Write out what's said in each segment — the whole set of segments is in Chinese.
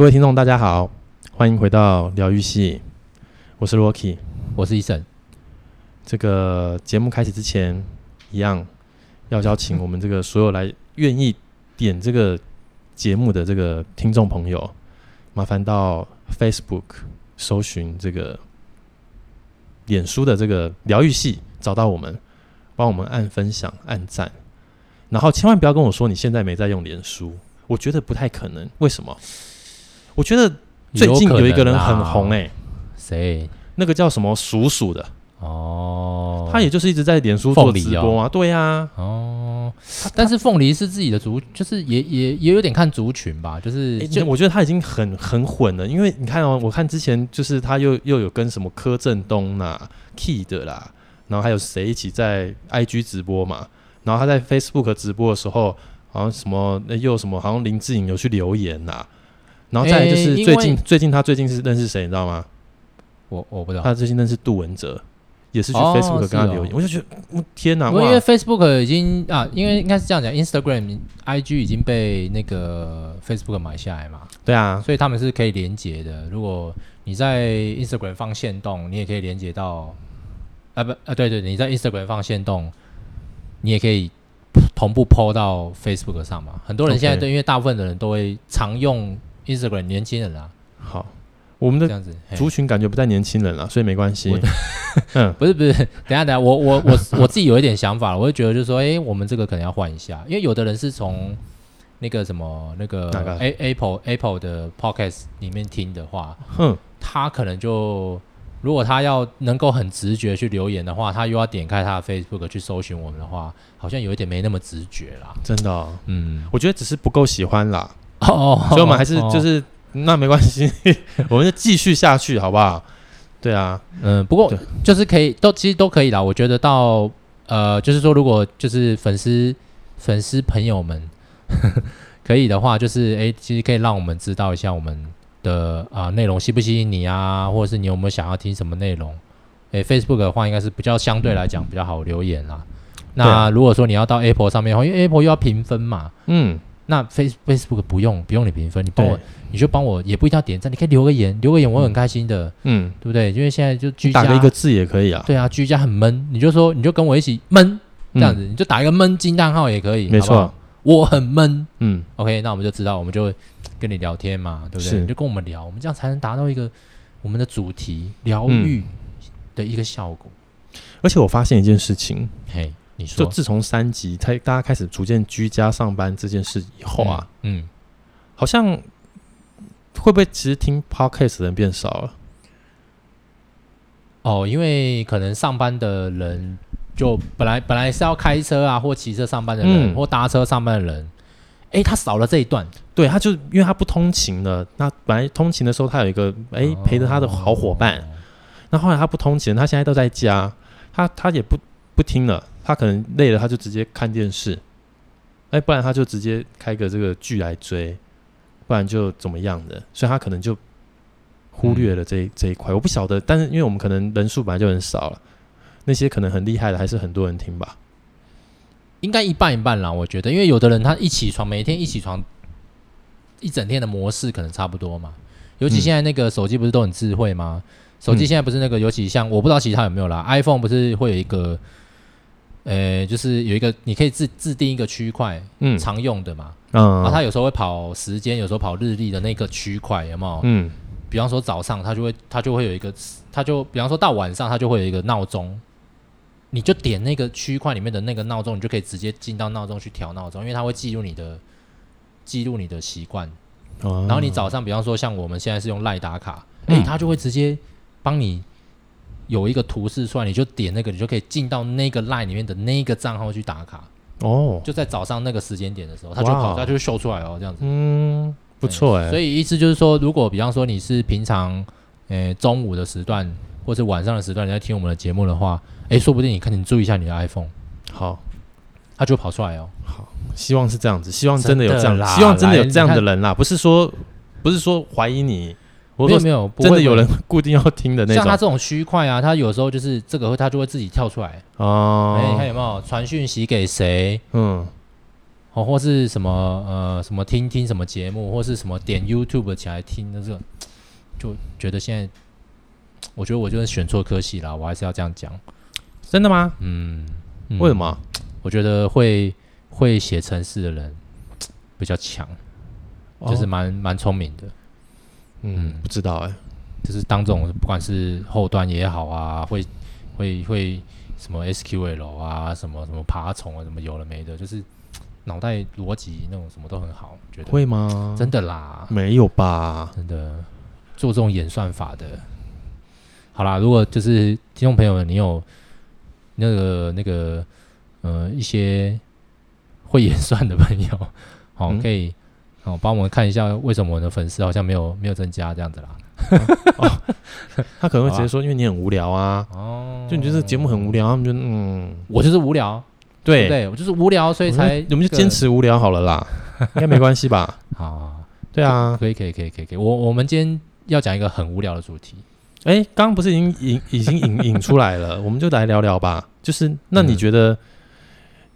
各位听众，大家好，欢迎回到疗愈系，我是 Rocky，我是 Eason。这个节目开始之前，一样要邀请我们这个所有来愿意点这个节目的这个听众朋友，麻烦到 Facebook 搜寻这个脸书的这个疗愈系，找到我们，帮我们按分享、按赞，然后千万不要跟我说你现在没在用脸书，我觉得不太可能。为什么？我觉得最近有一个人很红哎，谁？那个叫什么鼠鼠的。哦，他也就是一直在脸书做直播啊，对啊，哦，但是凤梨是自己的族，就是也也也有点看族群吧，就是就我觉得他已经很很混了，因为你看哦，我看之前就是他又又有跟什么柯震东啦、Kid 啦，然后还有谁一起在 IG 直播嘛，然后他在 Facebook 直播的时候，好像什么那又什么，好像林志颖有去留言呐。然后再来就是最近，最近他最近是认识谁，你知道吗？我我不知道。他最近认识杜文泽，也是去 Facebook 跟他留言。我就觉得，我天哪！因为 Facebook 已经啊，因为应该是这样讲，Instagram、IG 已经被那个 Facebook 买下来嘛。对啊，所以他们是可以连接的。如果你在 Instagram 放线动，你也可以连接到啊不啊对对，你在 Instagram 放线动，你也可以同步 PO 到 Facebook 上嘛。很多人现在都因为大部分的人都会常用。Instagram 年轻人啊，好，我们的这样子族群感觉不太年轻人了，所以没关系。嗯，不是不是，等下等下，我我我我自己有一点想法，我会觉得就是说，哎、欸，我们这个可能要换一下，因为有的人是从那个什么那个 A Apple Apple 的 Podcast 里面听的话，哼，他可能就如果他要能够很直觉去留言的话，他又要点开他的 Facebook 去搜寻我们的话，好像有一点没那么直觉啦。真的、哦，嗯，我觉得只是不够喜欢啦。哦，所以我们还是就是、哦、那没关系，我们就继续下去，好不好？对啊，嗯，不过就是可以都其实都可以啦。我觉得到呃，就是说如果就是粉丝粉丝朋友们呵呵 可以的话，就是哎，其实可以让我们知道一下我们的啊、呃、内容吸不吸引你啊，或者是你有没有想要听什么内容？哎，Facebook 的话应该是比较相对来讲比较好留言啦。那如果说你要到 Apple 上面的话，因为 Apple 又要评分嘛，嗯。那 Face Facebook 不用不用你评分，你帮我，你就帮我，也不一定要点赞，你可以留个言，留个言我很开心的，嗯，对不对？因为现在就居家，打个一个字也可以啊。对啊，居家很闷，你就说你就跟我一起闷这样子，你就打一个闷惊叹号也可以，没错，我很闷，嗯，OK，那我们就知道，我们就跟你聊天嘛，对不对？你就跟我们聊，我们这样才能达到一个我们的主题疗愈的一个效果。而且我发现一件事情，嘿。就自从三级，他大家开始逐渐居家上班这件事以后啊，嗯，嗯好像会不会其实听 podcast 的人变少了？哦，因为可能上班的人就本来本来是要开车啊，或骑车上班的人，嗯、或搭车上班的人，哎，他少了这一段，对，他就因为他不通勤了。那本来通勤的时候，他有一个哎陪着他的好伙伴，哦、那后来他不通勤，他现在都在家，他他也不不听了。他可能累了，他就直接看电视，哎，不然他就直接开个这个剧来追，不然就怎么样的，所以他可能就忽略了这这一块。我不晓得，但是因为我们可能人数本来就很少了，那些可能很厉害的还是很多人听吧，应该一半一半啦，我觉得，因为有的人他一起床，每天一起床，一整天的模式可能差不多嘛。尤其现在那个手机不是都很智慧吗？嗯、手机现在不是那个，尤其像我不知道其他有没有啦，iPhone 不是会有一个。呃，就是有一个你可以自自定一个区块，嗯，常用的嘛，嗯，然后它有时候会跑时间，有时候跑日历的那个区块，有没有？嗯，比方说早上它就会它就会有一个，它就比方说到晚上它就会有一个闹钟，你就点那个区块里面的那个闹钟，你就可以直接进到闹钟去调闹钟，因为它会记录你的记录你的习惯，哦，然后你早上比方说像我们现在是用赖打卡，哎，它就会直接帮你。有一个图示出来，你就点那个，你就可以进到那个 line 里面的那个账号去打卡。哦，就在早上那个时间点的时候，它就跑，它就会秀出来哦，这样子。嗯，不错哎。所以意思就是说，如果比方说你是平常，呃，中午的时段或是晚上的时段你在听我们的节目的话，哎，说不定你看你注意一下你的 iPhone，好，它就跑出来哦。好，希望是这样子，希望真的有这样，希望真的有这样的人啦，不是说不是说怀疑你。没有没有，真的有人固定要听的那种。像他这种区块啊，他有时候就是这个会，他就会自己跳出来哦。哎，看有没有传讯息给谁？嗯，哦，或是什么呃什么听听什么节目，或是什么点 YouTube 起来听的这个，就觉得现在，我觉得我就是选错科系了，我还是要这样讲。真的吗？嗯，为什么？我觉得会会写程式的人比较强，就是蛮蛮聪明的。嗯，不知道哎、欸，就是当这种不管是后端也好啊，会会会什么 SQL 啊，什么什么爬虫啊，什么有了没的，就是脑袋逻辑那种什么都很好，觉得会吗？真的啦，没有吧？真的做这种演算法的，好啦，如果就是听众朋友们，你有那个那个呃一些会演算的朋友，好、嗯、可以。哦，帮我们看一下为什么我的粉丝好像没有没有增加这样子啦？哦、他可能会直接说，因为你很无聊啊。哦，就你觉得节目很无聊，他们就嗯，我就是无聊，对对，我就是无聊，所以才我们就坚持无聊好了啦，应该没关系吧？好，对啊，可以可以可以可以可以，我我们今天要讲一个很无聊的主题。哎，刚刚不是已经引已经引引出来了，我们就来聊聊吧。就是那你觉得，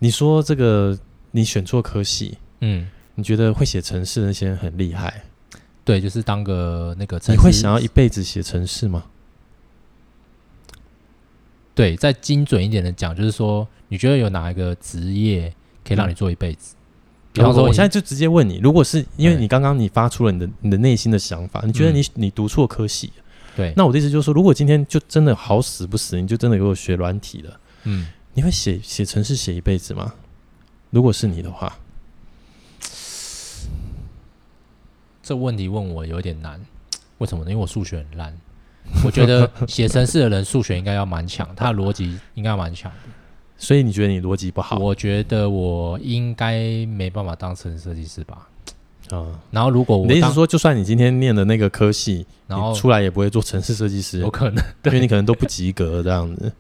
你说这个你选错科系，嗯。你觉得会写城市那些人很厉害？对，就是当个那个。你会想要一辈子写城市吗？对，再精准一点的讲，就是说，你觉得有哪一个职业可以让你做一辈子？比方说，我现在就直接问你，如果是因为你刚刚你发出了你的你的内心的想法，你觉得你你读错科系？对，那我的意思就是说，如果今天就真的好死不死，你就真的给我学软体了，嗯，你会写写城市写一辈子吗？如果是你的话。这问题问我有点难，为什么呢？因为我数学很烂。我觉得 写程式的人数学应该要蛮强，他的逻辑应该蛮强的。所以你觉得你逻辑不好？我觉得我应该没办法当城市设计师吧。啊、嗯，然后如果我你的意思说，就算你今天念的那个科系，然后出来也不会做城市设计师，有可能，因为你可能都不及格这样子。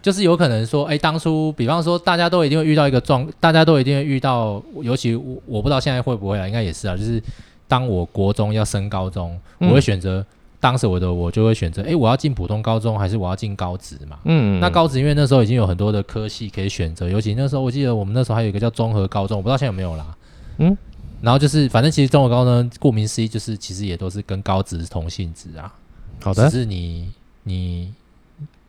就是有可能说，哎，当初比方说，大家都一定会遇到一个状，大家都一定会遇到，尤其我我不知道现在会不会啊，应该也是啊，就是。当我国中要升高中，我会选择、嗯、当时我的我就会选择，哎，我要进普通高中还是我要进高职嘛？嗯，那高职因为那时候已经有很多的科系可以选择，尤其那时候我记得我们那时候还有一个叫综合高中，我不知道现在有没有啦。嗯，然后就是反正其实综合高中顾名思义就是其实也都是跟高职同性质啊。好的，只是你你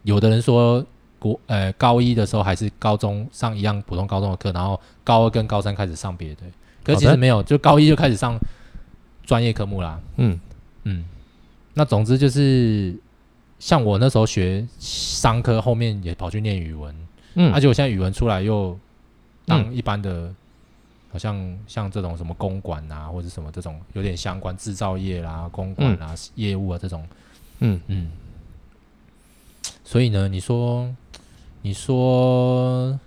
有的人说国呃高一的时候还是高中上一样普通高中的课，然后高二跟高三开始上别的，可是其实没有，就高一就开始上。专业科目啦，嗯。嗯，那总之就是像我那时候学商科，后面也跑去念语文，嗯，而且我现在语文出来又当一般的，嗯、好像像这种什么公馆啊，或者什么这种有点相关制造业啦、公馆啊、嗯、业务啊这种，嗯。嗯，所以呢，你说你说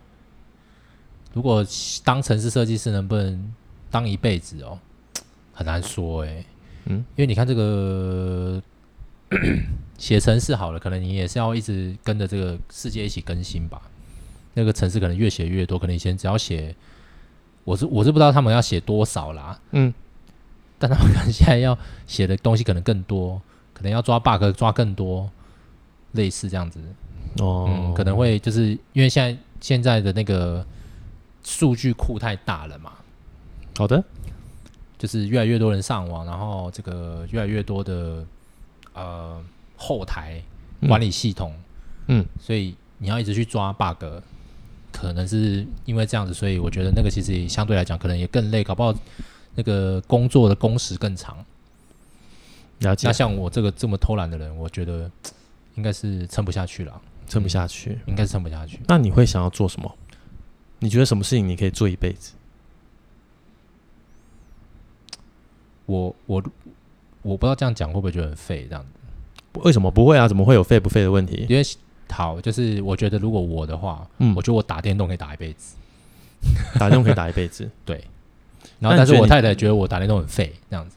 如果当城市设计师能不能当一辈子哦？很难说哎、欸，嗯，因为你看这个写程式好了，可能你也是要一直跟着这个世界一起更新吧。那个城市可能越写越多，可能以前只要写，我是我是不知道他们要写多少啦，嗯，但他们可能现在要写的东西可能更多，可能要抓 bug 抓更多，类似这样子哦、嗯，可能会就是因为现在现在的那个数据库太大了嘛。好的。就是越来越多人上网，然后这个越来越多的呃后台管理系统，嗯，嗯，所以你要一直去抓 bug，可能是因为这样子，所以我觉得那个其实也相对来讲可能也更累，搞不好那个工作的工时更长。了解。那像我这个这么偷懒的人，我觉得应该是撑不下去了，撑不下去，应该是撑不下去。那你会想要做什么？你觉得什么事情你可以做一辈子？我我我不知道这样讲会不会觉得很废这样子？为什么不会啊？怎么会有废不废的问题？因为好，就是我觉得如果我的话，嗯，我觉得我打电动可以打一辈子，打电动可以打一辈子，对。然后，但是我太太觉得我打电动很废，这样子。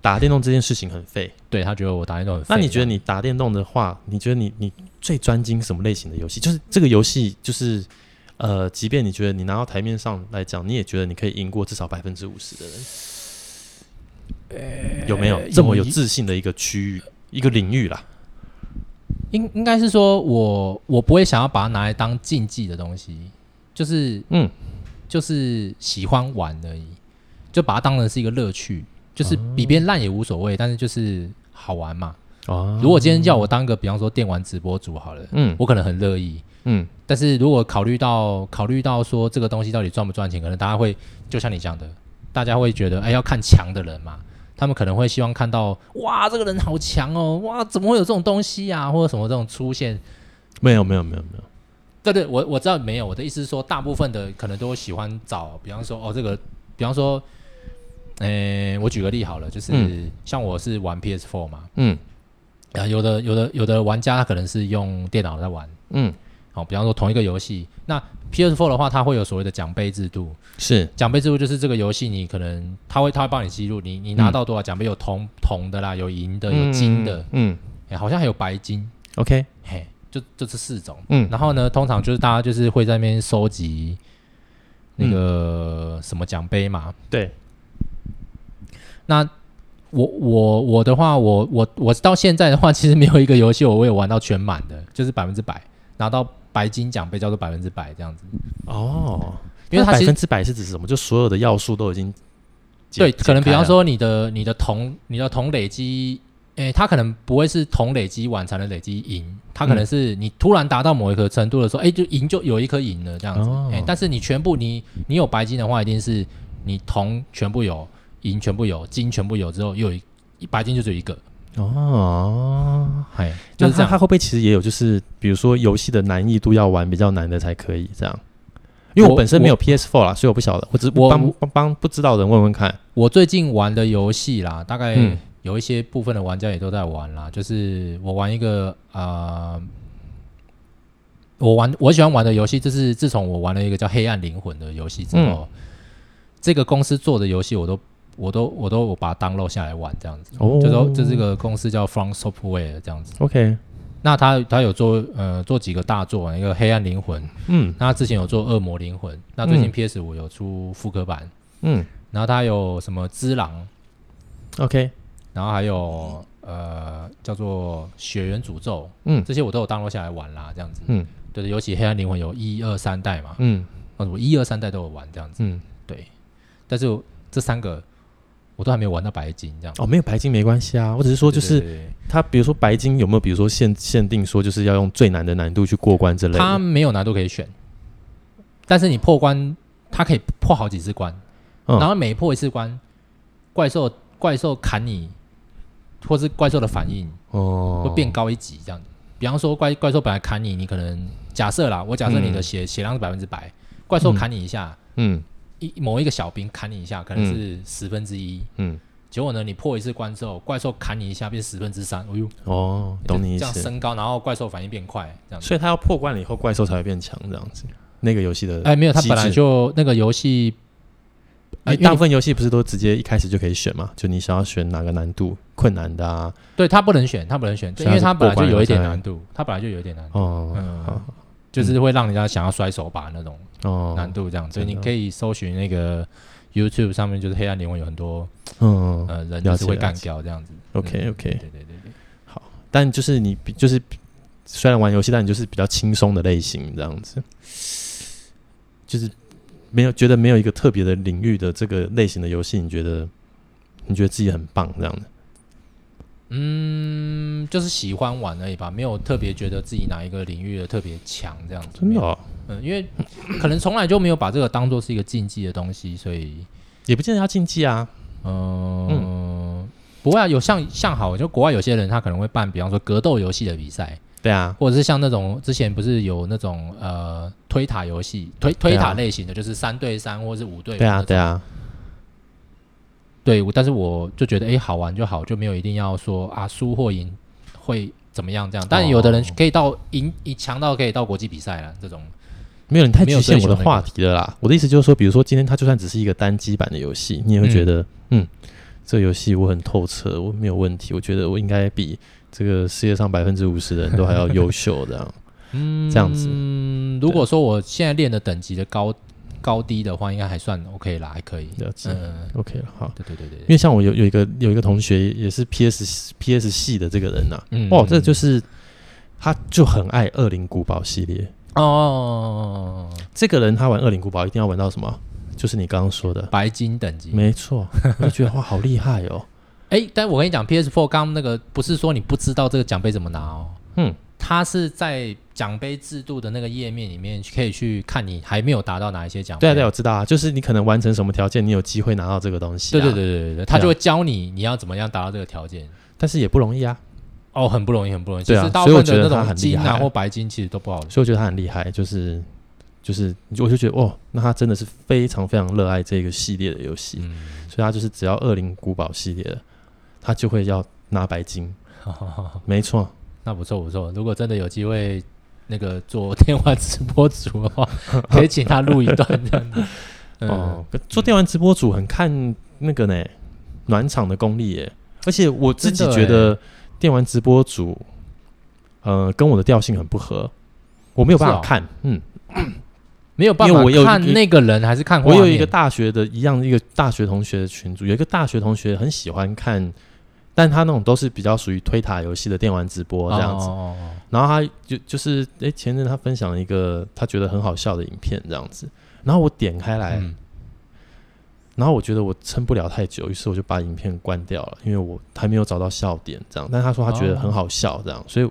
打电动这件事情很废，对，她觉得我打电动很废。那你觉得你打电动的话，你觉得你你最专精什么类型的游戏？就是这个游戏，就是呃，即便你觉得你拿到台面上来讲，你也觉得你可以赢过至少百分之五十的人。有没有这么有自信的一个区域、一个领域啦？应应该是说我我不会想要把它拿来当竞技的东西，就是嗯，就是喜欢玩而已，就把它当成是一个乐趣，就是比别人烂也无所谓，但是就是好玩嘛。哦，如果今天叫我当个，比方说电玩直播主好了，嗯，我可能很乐意，嗯。但是如果考虑到考虑到说这个东西到底赚不赚钱，可能大家会就像你讲的，大家会觉得，哎，要看强的人嘛，他们可能会希望看到，哇，这个人好强哦，哇，怎么会有这种东西啊，或者什么这种出现？没有，没有，没有，没有。对对，我我知道没有。我的意思是说，大部分的可能都喜欢找，比方说，哦，这个，比方说，诶，我举个例好了，就是、嗯、像我是玩 PS4 嘛，嗯。啊，有的有的有的玩家他可能是用电脑在玩，嗯，好，比方说同一个游戏，那 PS4 的话，它会有所谓的奖杯制度，是。奖杯制度就是这个游戏你可能它会它会帮你记录，你你拿到多少奖杯，有铜铜的啦，有银的，有金的，嗯，哎，好像还有白金，OK，嘿，就就这四种，嗯，然后呢，通常就是大家就是会在那边收集那个什么奖杯嘛，对，那。我我我的话，我我我到现在的话，其实没有一个游戏我会有玩到全满的，就是百分之百。拿到白金奖杯，叫做百分之百这样子。哦，因为它百分之百是指什么？就所有的要素都已经对，可能比方说你的你的铜你的铜累积，诶，它可能不会是铜累积完才能累积银，它可能是你突然达到某一个程度的时候，诶，就银就有一颗银了这样子。哦，诶，但是你全部你你有白金的话，一定是你铜全部有。银全部有，金全部有之后，又有一白金就只有一个哦。嗨，就是这样。它会不会其实也有，就是比如说游戏的难易度要玩比较难的才可以这样？因为我本身没有 PS4 啦，所以我不晓得。我只我帮帮不知道的人问问看。我最近玩的游戏啦，大概有一些部分的玩家也都在玩啦。就是我玩一个啊、呃，我玩我喜欢玩的游戏，就是自从我玩了一个叫《黑暗灵魂》的游戏之后，嗯、这个公司做的游戏我都。我都我都我把它 download 下来玩这样子，哦、就说这是个公司叫 From Software 这样子。OK，那他他有做呃做几个大作，一个黑暗灵魂，嗯，那他之前有做恶魔灵魂，那最近 PS 五有出复刻版，嗯，然后他有什么之狼，OK，然后还有呃叫做血缘诅咒，嗯，这些我都有 download 下来玩啦，这样子，嗯，对的，尤其黑暗灵魂有一二三代嘛，嗯，我一二三代都有玩这样子，嗯，对，但是这三个。我都还没有玩到白金这样。哦，没有白金没关系啊，我只是说就是他，比如说白金有没有，比如说限限定说就是要用最难的难度去过关之类的，他没有难度可以选，但是你破关，他可以破好几次关，嗯、然后每破一次关，怪兽怪兽砍你，或是怪兽的反应哦。会变高一级这样。子。比方说怪怪兽本来砍你，你可能假设啦，我假设你的血、嗯、血量是百分之百，怪兽砍你一下，嗯。嗯一某一个小兵砍你一下，可能是十分之一。嗯，结果呢，你破一次关之后，怪兽砍你一下变十分之三。哎呦，哦，懂你意思。这样升高，然后怪兽反应变快，这样子。所以他要破关了以后，怪兽才会变强，这样子。那个游戏的哎，没有，他本来就那个游戏，哎，大部分游戏不是都直接一开始就可以选嘛？就你想要选哪个难度困难的啊？对，他不能选，他不能选，因为他本来就有一点难度，他本来就有一点难度。哦，嗯。就是会让人家想要摔手把那种难度这样，所以你可以搜寻那个 YouTube 上面，就是黑暗灵魂有很多嗯呃人就是会干掉这样子。OK OK，对对对对，好。但就是你就是虽然玩游戏，但你就是比较轻松的类型这样子，就是没有觉得没有一个特别的领域的这个类型的游戏，你觉得你觉得自己很棒这样的。嗯，就是喜欢玩而已吧，没有特别觉得自己哪一个领域的特别强这样子。真的、哦？嗯，因为可能从来就没有把这个当做是一个竞技的东西，所以也不见得要竞技啊。嗯，嗯不会啊，有像像好，就国外有些人他可能会办，比方说格斗游戏的比赛，对啊，或者是像那种之前不是有那种呃推塔游戏，推推塔类型的，就是三对三或者是五对五。对啊，对啊。对，但是我就觉得，哎，好玩就好，就没有一定要说啊，输或赢会怎么样这样。但有的人可以到赢，以强到可以到国际比赛了，这种没有人太局限我的话题了啦。我的意思就是说，比如说今天它就算只是一个单机版的游戏，你也会觉得，嗯，嗯，这游戏我很透彻，我没有问题，我觉得我应该比这个世界上百分之五十的人都还要优秀，这样，嗯，这样子。嗯，如果说我现在练的等级的高。高低的话应该还算 OK 啦，还可以。了解，嗯，OK 了，好。对对对对，因为像我有有一个有一个同学也是 PS PS 系的这个人呐、啊，嗯、哦，这就是他就很爱《恶灵古堡》系列哦，这个人他玩《恶灵古堡》一定要玩到什么？就是你刚刚说的白金等级。没错，我就觉得哇，好厉害哦！哎、欸，但我跟你讲，PS4 刚刚那个不是说你不知道这个奖杯怎么拿哦。嗯，它是在奖杯制度的那个页面里面可以去看你还没有达到哪一些奖杯。对啊，对，我知道啊，就是你可能完成什么条件，你有机会拿到这个东西、啊。对对对对对，他就会教你你要怎么样达到这个条件，但是也不容易啊。哦，很不容易，很不容易。对啊，就是大部分的那种金啊或白金其实都不好。所以我觉得他很厉害，就是就是，我就觉得哦，那他真的是非常非常热爱这个系列的游戏，嗯、所以他就是只要恶灵古堡系列的，他就会要拿白金。没错，那不错不错。如果真的有机会那个做 电玩直播主的话，可以请他录一段这样子。嗯、哦，做电玩直播主很看那个呢，暖场的功力耶。而且我自己觉得。电玩直播主，呃，跟我的调性很不合，我没有办法看，哦、嗯，没有办法看那个人，还是看我有一个大学的一样一个大学同学的群组，有一个大学同学很喜欢看，但他那种都是比较属于推塔游戏的电玩直播这样子，哦、然后他就就是哎、欸，前阵他分享了一个他觉得很好笑的影片这样子，然后我点开来。嗯然后我觉得我撑不了太久，于是我就把影片关掉了，因为我还没有找到笑点，这样。但他说他觉得很好笑，这样。所以，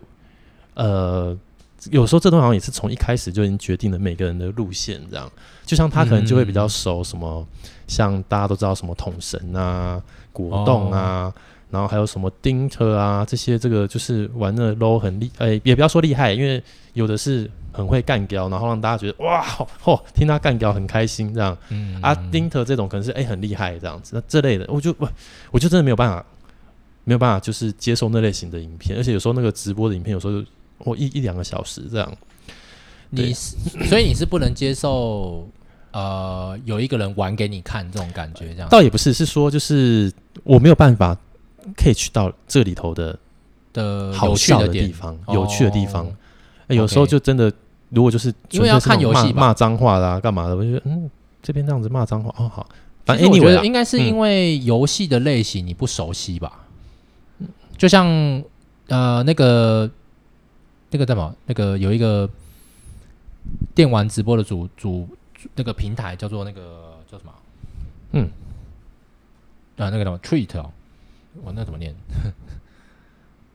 呃，有时候这东西好像也是从一开始就已经决定了每个人的路线，这样。就像他可能就会比较熟什么，像大家都知道什么桶神啊、果冻啊。然后还有什么丁特啊，这些这个就是玩的 low 很厉，哎，也不要说厉害，因为有的是很会干掉，然后让大家觉得哇，吼、哦，听他干掉很开心这样。嗯，啊，丁特这种可能是哎很厉害这样子，那这类的我就我我就真的没有办法，没有办法就是接受那类型的影片，而且有时候那个直播的影片有时候就我一一两个小时这样。你是所以你是不能接受呃有一个人玩给你看这种感觉这样？倒也不是，是说就是我没有办法。可以去到这里头的的好笑的地方，有趣的地方。有时候就真的，如果就是因为要看游戏骂脏话啦，干嘛的？我就觉得，嗯，这边这样子骂脏话，哦，好。反正我觉得应该是因为游戏的类型你不熟悉吧。嗯就像呃，那个那个什么，那个有一个电玩直播的主主那个平台叫做那个叫什么？嗯，啊，那个什么 Treat 哦。我那怎么念？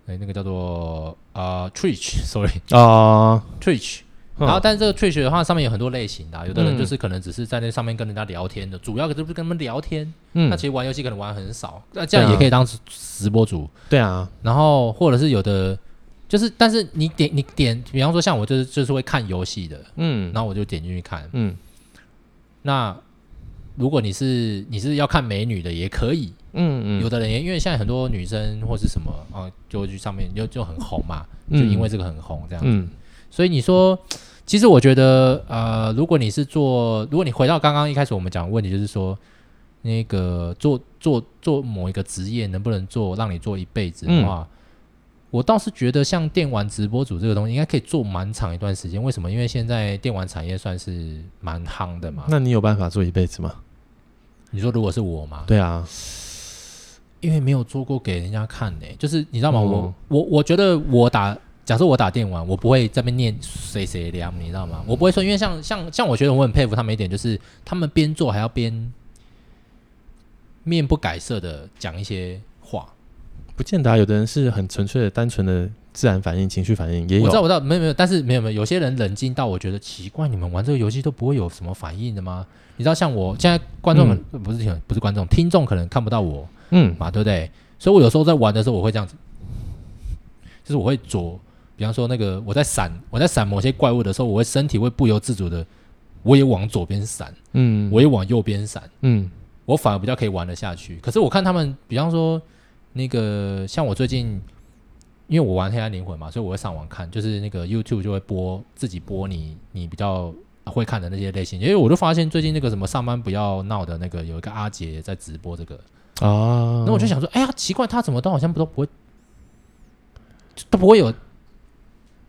哎、欸，那个叫做啊、呃、，Twitch，sorry 啊，Twitch。然后，但是这个 Twitch 的话，上面有很多类型的、啊。有的人就是可能只是在那上面跟人家聊天的，嗯、主要可是跟他们聊天。嗯，那其实玩游戏可能玩很少，那这样也可以当直播主。对啊。然后，或者是有的，就是但是你点你点，比方说像我就是就是会看游戏的，嗯，然后我就点进去看，嗯。那如果你是你是要看美女的，也可以。嗯嗯，有的人也因为现在很多女生或是什么啊，就会去上面就就很红嘛，就因为这个很红这样子。嗯、所以你说，其实我觉得，呃，如果你是做，如果你回到刚刚一开始我们讲的问题，就是说，那个做做做某一个职业能不能做让你做一辈子的话，嗯、我倒是觉得像电玩直播主这个东西，应该可以做蛮长一段时间。为什么？因为现在电玩产业算是蛮夯的嘛。那你有办法做一辈子吗？你说如果是我吗？对啊。因为没有做过给人家看呢、欸，就是你知道吗？嗯、我我我觉得我打，假设我打电玩，我不会在那边念谁谁凉，你知道吗？我不会说，因为像像像我觉得我很佩服他们一点，就是他们边做还要边面不改色的讲一些话。不见得、啊，有的人是很纯粹的、单纯的自然反应、情绪反应也有。我知道，我知道，没有没有，但是没有没有，有些人冷静到我觉得奇怪，你们玩这个游戏都不会有什么反应的吗？你知道，像我现在观众们、嗯、不是听不是观众，听众可能看不到我。嗯嘛，对不对？所以我有时候在玩的时候，我会这样子，就是我会左，比方说那个我在闪，我在闪某些怪物的时候，我会身体会不由自主的，我也往左边闪，嗯，我也往右边闪，嗯，我反而比较可以玩得下去。可是我看他们，比方说那个像我最近，因为我玩黑暗灵魂嘛，所以我会上网看，就是那个 YouTube 就会播自己播你你比较会看的那些类型，因为我就发现最近那个什么上班不要闹的那个有一个阿杰在直播这个。哦，那我就想说，哎呀，奇怪，他怎么都好像不都不会，都不会有，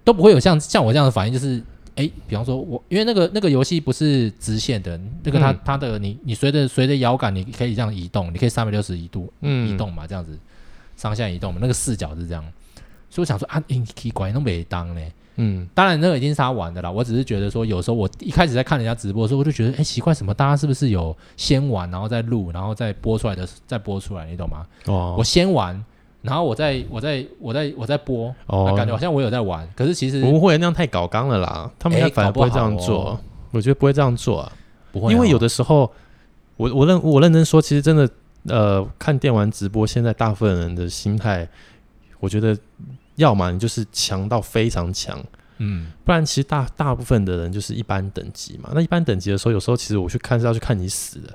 都不会有像像我这样的反应，就是，哎，比方说我，因为那个那个游戏不是直线的，那个它它的你你随着随着摇杆，你可以这样移动，你可以三百六十一度移动嘛，这样子上下移动嘛，那个视角是这样，所以我想说啊，你奇怪都没当呢。嗯，当然那个已经是他玩的啦。我只是觉得说，有时候我一开始在看人家直播的时候，我就觉得，哎，奇怪，什么？大家是不是有先玩，然后再录，然后再播出来的，再播出来，你懂吗？哦，我先玩，然后我再，我再，我再，我再播，哦，感觉好像我有在玩，可是其实不会那样太搞纲了啦。他们应该反而不会这样做，哦、我觉得不会这样做啊，不会、哦，因为有的时候，我我认我认真说，其实真的，呃，看电玩直播，现在大部分人的心态，我觉得。要么你就是强到非常强，嗯，不然其实大大部分的人就是一般等级嘛。那一般等级的时候，有时候其实我去看是要去看你死的。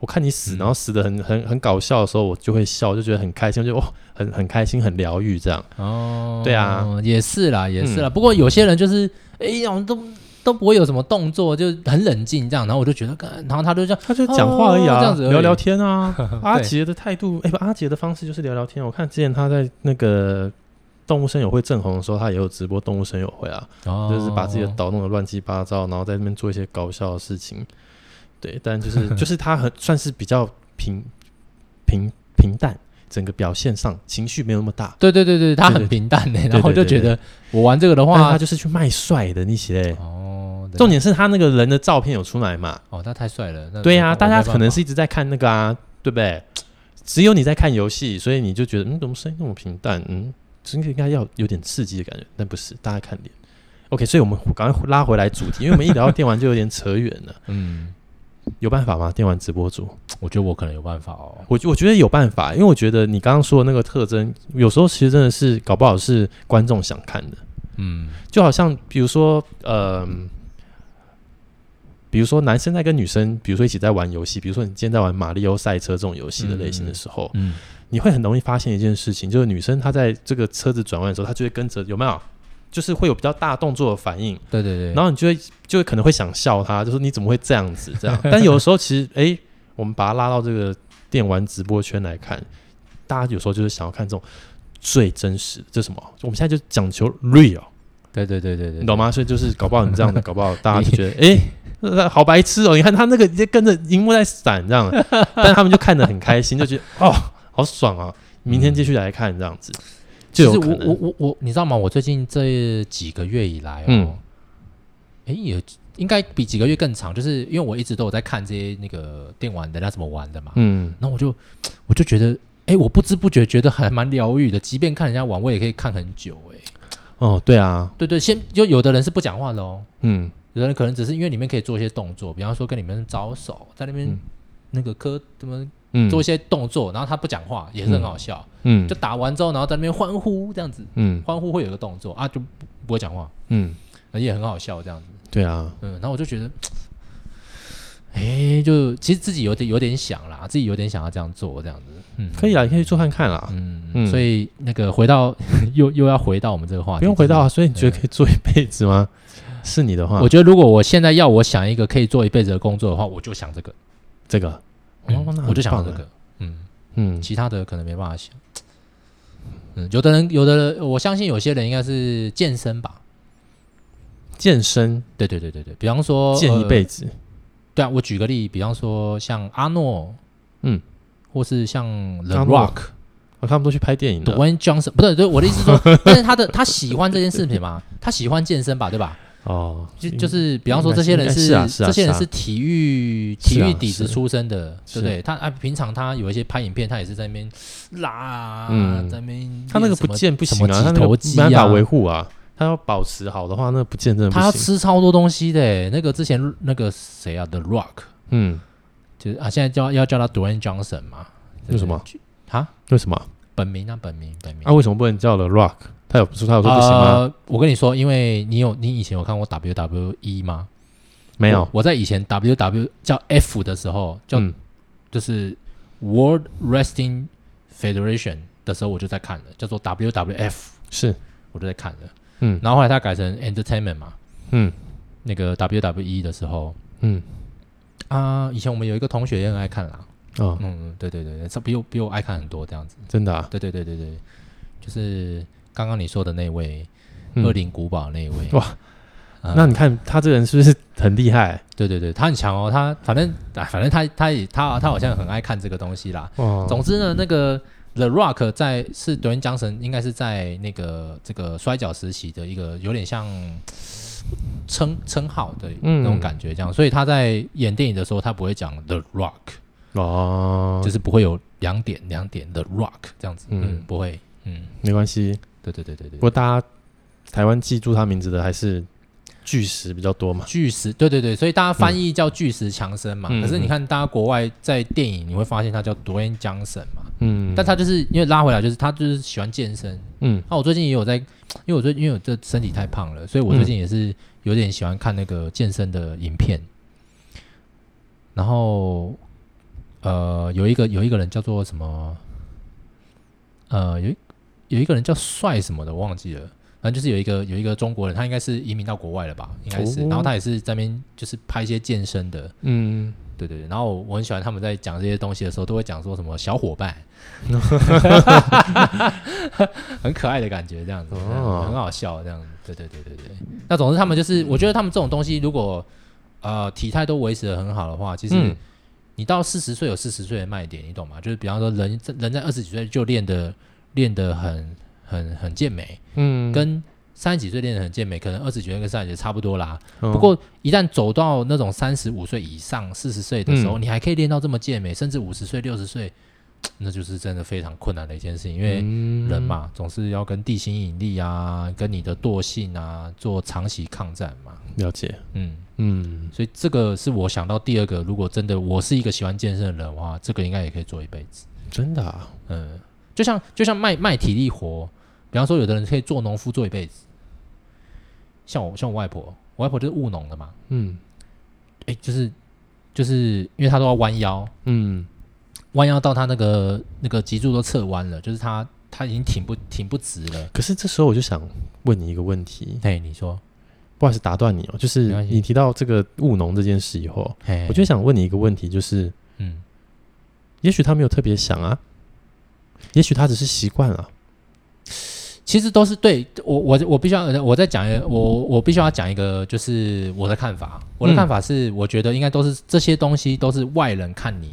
我看你死，然后死的很很很搞笑的时候，我就会笑，就觉得很开心，就哦，很很开心，很疗愈这样。哦，对啊，也是啦，也是啦。嗯、不过有些人就是，哎呀，都都不会有什么动作，就很冷静这样。然后我就觉得，然后他就这样，他就讲话而已啊，哦、这样子聊聊天啊。阿杰的态度，哎不，阿杰的方式就是聊聊天。我看之前他在那个动物声友会正红的时候，他也有直播动物声友会啊，哦、就是把自己的岛弄得乱七八糟，然后在那边做一些搞笑的事情。对，但就是 就是他很算是比较平平平淡，整个表现上情绪没有那么大。对对对对，他很平淡的，然后就觉得我玩这个的话，他就是去卖帅的那些。哦，重点是他那个人的照片有出来嘛？哦，他太帅了。对呀，大家可能是一直在看那个啊，对不对？只有你在看游戏，所以你就觉得嗯，怎么声音那么平淡？嗯，真的应该要有点刺激的感觉，但不是，大家看脸。OK，所以我们赶快拉回来主题，因为我们一聊到电玩就有点扯远了。嗯。有办法吗？电玩直播主，我觉得我可能有办法哦。我我觉得有办法，因为我觉得你刚刚说的那个特征，有时候其实真的是搞不好是观众想看的。嗯，就好像比如说，呃，比如说男生在跟女生，比如说一起在玩游戏，比如说你今天在玩马里奥赛车这种游戏的类型的时候，嗯，你会很容易发现一件事情，就是女生她在这个车子转弯的时候，她就会跟着有没有？就是会有比较大动作的反应，对对对，然后你就会就会可能会想笑他，就说你怎么会这样子这样？但有的时候其实，哎，我们把它拉到这个电玩直播圈来看，大家有时候就是想要看这种最真实的，这是什么？我们现在就讲求 real，对对对对对，你懂吗？所以就是搞不好你这样的，搞不好大家就觉得，哎，好白痴哦！你看他那个在跟着荧幕在闪这样，但他们就看得很开心，就觉得哦，好爽啊！明天继续来看这样子。就是我我我我，你知道吗？我最近这几个月以来哦，嗯，哎，也应该比几个月更长，就是因为我一直都有在看这些那个电玩的，人家怎么玩的嘛，嗯，然后我就我就觉得，哎，我不知不觉觉得还蛮疗愈的，即便看人家玩，我也可以看很久，哎，哦，对啊，对对，先就有的人是不讲话的哦，嗯，有的人可能只是因为里面可以做一些动作，比方说跟你们招手，在那边那个磕怎么。嗯，做一些动作，然后他不讲话，也是很好笑。嗯，就打完之后，然后在那边欢呼这样子。嗯，欢呼会有个动作啊，就不不会讲话。嗯，也很好笑这样子。对啊，嗯，然后我就觉得，哎，就其实自己有点有点想啦，自己有点想要这样做这样子。嗯，可以啊，你可以做看看啦。嗯，所以那个回到 又又要回到我们这个话题，不用回到啊。所以你觉得可以做一辈子吗？是你的话，我觉得如果我现在要我想一个可以做一辈子的工作的话，我就想这个，这个。嗯、我就想这个，嗯嗯，其他的可能没办法想。嗯，有的人，有的人，我相信有些人应该是健身吧。健身，对对对对对，比方说健一辈子、呃。对啊，我举个例，比方说像阿诺，嗯，或是像 The Rock，啊，他们都去拍电影的。Dwayne Johnson，不对，对，我的意思是说，但是他的他喜欢这件事情嘛，他喜欢健身吧，对吧？哦，就就是比方说，这些人是这些人是体育体育底子出身的，对不对？他啊，平常他有一些拍影片，他也是在那边拉啊，在那边他那个不健不行啊，他那个没办法维护啊，他要保持好的话，那不见真的不行。他要吃超多东西的，那个之前那个谁啊，The Rock，嗯，就是啊，现在叫要叫他 Dwayne Johnson 嘛？为什么？啊？为什么？本名啊，本名本名。啊，为什么不能叫 The Rock？他有说他有说不行吗？呃，我跟你说，因为你有你以前有看过 WWE 吗？没有。我，我在以前 WWE 叫 F 的时候，叫、嗯、就是 World Wrestling Federation 的时候，我就在看了，叫做 WWF，是，我就在看了。嗯，然后后来他改成 Entertainment 嘛，嗯，那个 WWE 的时候，嗯，啊，以前我们有一个同学也很爱看啦。哦，嗯，对对对对，他比我比我爱看很多这样子，真的啊？对对对对对，就是。刚刚你说的那位恶灵古堡那位哇，那你看他这个人是不是很厉害？对对对，他很强哦。他反正反正他他也他他好像很爱看这个东西啦。哦总之呢，那个 The Rock 在是德云江神，应该是在那个这个摔角时期的一个有点像称称号的那种感觉，这样，嗯、所以他在演电影的时候，他不会讲 The Rock 哦，就是不会有两点两点 The Rock 这样子，嗯，嗯，不会，嗯，没关系，对对对对对。不过大家台湾记住他名字的还是。巨石比较多嘛？巨石，对对对，所以大家翻译叫巨石强森嘛。嗯、可是你看，大家国外在电影你会发现他叫 Dwayne Johnson 嘛。嗯，但他就是因为拉回来，就是他就是喜欢健身。嗯，那、啊、我最近也有在，因为我最因为我这身体太胖了，所以我最近也是有点喜欢看那个健身的影片。嗯、然后，呃，有一个有一个人叫做什么？呃，有有一个人叫帅什么的，我忘记了。反正就是有一个有一个中国人，他应该是移民到国外了吧？应该是，哦、然后他也是在那边就是拍一些健身的，嗯，对对对。然后我很喜欢他们在讲这些东西的时候，都会讲说什么小伙伴 很可爱的感觉，这样子，哦、很好笑，这样子。对对对对对。那总之他们就是，我觉得他们这种东西，如果呃体态都维持的很好的话，其实你到四十岁有四十岁的卖点，你懂吗？就是比方说人人在二十几岁就练的练的很。很很健美，嗯，跟三十几岁练得很健美，可能二十几岁跟三十几岁差不多啦。嗯、不过一旦走到那种三十五岁以上、四十岁的时候，嗯、你还可以练到这么健美，甚至五十岁、六十岁，那就是真的非常困难的一件事情。因为人嘛，嗯、总是要跟地心引力啊，跟你的惰性啊做长期抗战嘛。了解，嗯嗯，嗯，所以这个是我想到第二个，如果真的我是一个喜欢健身的人的话，这个应该也可以做一辈子。真的啊，嗯，就像就像卖卖体力活。比方说，有的人可以做农夫做一辈子，像我，像我外婆，我外婆就是务农的嘛，嗯，哎、欸，就是就是因为她都要弯腰，嗯，弯腰到她那个那个脊柱都侧弯了，就是她她已经挺不挺不直了。可是这时候我就想问你一个问题，哎，你说，不好意思打断你哦，就是你提到这个务农这件事以后，我就想问你一个问题，就是，嗯，也许他没有特别想啊，也许他只是习惯了。其实都是对我，我我必须要，我再讲一个，我我必须要讲一个，就是我的看法。我的看法是，我觉得应该都是这些东西都是外人看你